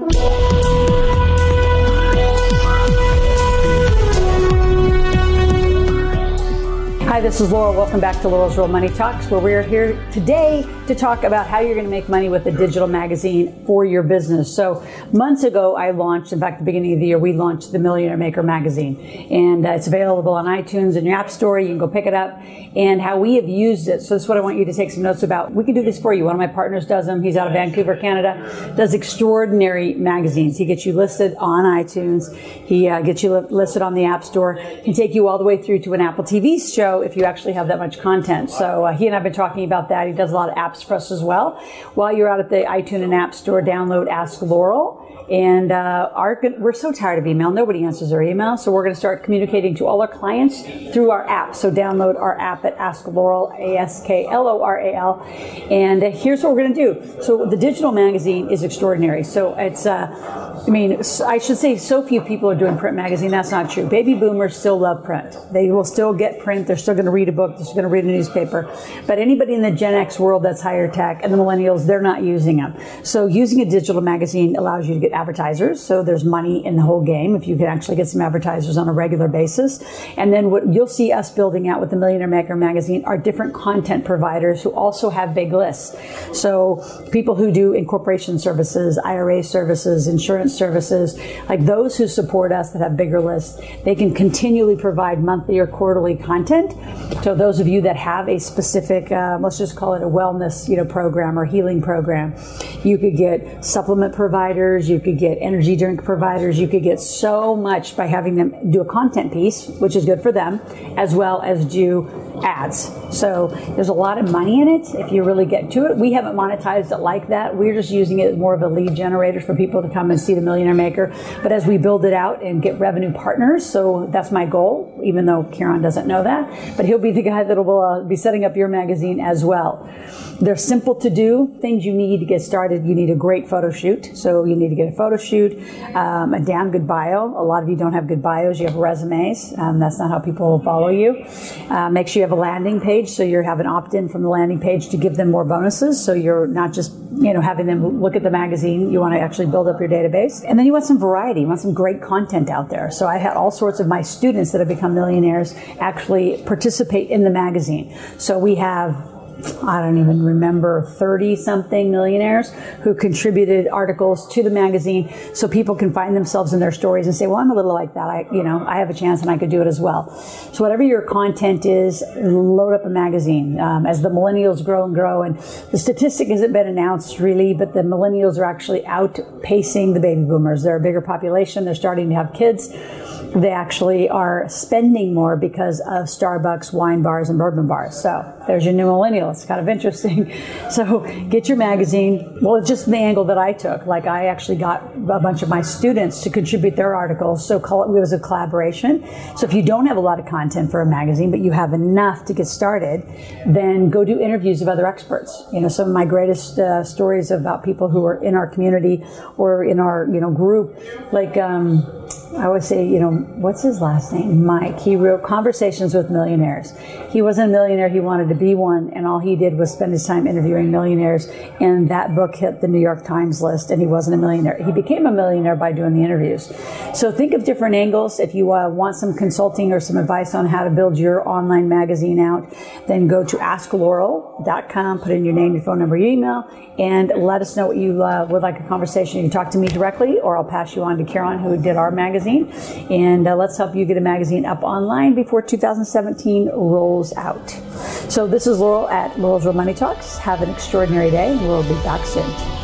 Música Hi, this is Loral. Welcome back to Loral's Real Money Talks, where we're here today to talk about how you're going to make money with a digital magazine for your business. So, months ago, I launched, in fact, the beginning of the year, we launched the Millionaire Maker magazine. And uh, it's available on iTunes and your App Store. You can go pick it up. And how we have used it. So, this is what I want you to take some notes about. We can do this for you. One of my partners does them. He's out of Vancouver, Canada, does extraordinary magazines. He gets you listed on iTunes, he uh, gets you li- listed on the App Store, can take you all the way through to an Apple TV show if you actually have that much content. So uh, he and I have been talking about that. He does a lot of apps for us as well. While you're out at the iTunes and App Store, download Ask Loral. And uh, our, we're so tired of email. Nobody answers our email. So we're going to start communicating to all our clients through our app. So download our app at Ask Loral, A-S-K-L-O-R-A-L. And uh, here's what we're going to do. So the digital magazine is extraordinary. So it's, uh, I mean, I should say so few people are doing print magazine. That's not true. Baby boomers still love print. They will still get print. They're still going to read a book. They're still going to read a newspaper. But anybody in the Gen X world that's higher tech and the millennials, they're not using them. So using a digital magazine allows you to get advertisers. So there's money in the whole game if you can actually get some advertisers on a regular basis. And then what you'll see us building out with the Millionaire Maker magazine are different content providers who also have big lists. So people who do incorporation services, IRA services, insurance services, like those who support us that have bigger lists, they can continually provide monthly or quarterly content. So those of you that have a specific, uh, let's just call it a wellness, you know, program or healing program, you could get supplement providers, you could get energy drink providers, you could get so much by having them do a content piece, which is good for them, as well as do ads. So there's a lot of money in it if you really get to it. We haven't monetized it like that. We're just using it more of a lead generator for people to come and see the Millionaire Maker. But as we build it out and get revenue partners, so that's my goal, even though Kieran doesn't know that, but he'll be the guy that will uh, be setting up your magazine as well. They're simple to do. Things you need to get started. You need a great photo shoot. So you need to get a photo shoot, um, a damn good bio. A lot of you don't have good bios. You have resumes. Um, that's not how people follow you. Uh, make sure you have a landing page. So you have an opt-in from the landing page to give them more bonuses. So you're not just, you know, having them look at the magazine. You want to actually build up your database. And then you want some variety. You want some great content out there. So I had all sorts of my students that have become millionaires actually participate in the magazine. So we have I don't even remember 30 something millionaires who contributed articles to the magazine so people can find themselves in their stories and say, well, I'm a little like that. I, you know, I have a chance and I could do it as well. So whatever your content is, load up a magazine. Um, as the millennials grow and grow, and the statistic hasn't been announced really, but the millennials are actually outpacing the baby boomers. They're a bigger population. They're starting to have kids they actually are spending more because of Starbucks, wine bars, and bourbon bars. So there's your new millennial. It's kind of interesting. So get your magazine. Well, it's just the angle that I took. Like I actually got a bunch of my students to contribute their articles. So call it, it was a collaboration. So if you don't have a lot of content for a magazine, but you have enough to get started, then go do interviews of other experts. You know, some of my greatest uh, stories about people who are in our community or in our, you know, group, like, um, I would say, you know, what's his last name? Mike. He wrote Conversations with Millionaires. He wasn't a millionaire, he wanted to be one, and all he did was spend his time interviewing millionaires. And that book hit the New York Times list, and he wasn't a millionaire. He became a millionaire by doing the interviews. So think of different angles. If you uh, want some consulting or some advice on how to build your online magazine out, then go to askloral.com, put in your name, your phone number, your email, and let us know what you uh, would like a conversation. You can talk to me directly, or I'll pass you on to Kieran, who did our magazine magazine. And uh, let's help you get a magazine up online before 2017 rolls out. So this is Loral at Loral's Real Money Talks. Have an extraordinary day. We'll be back soon.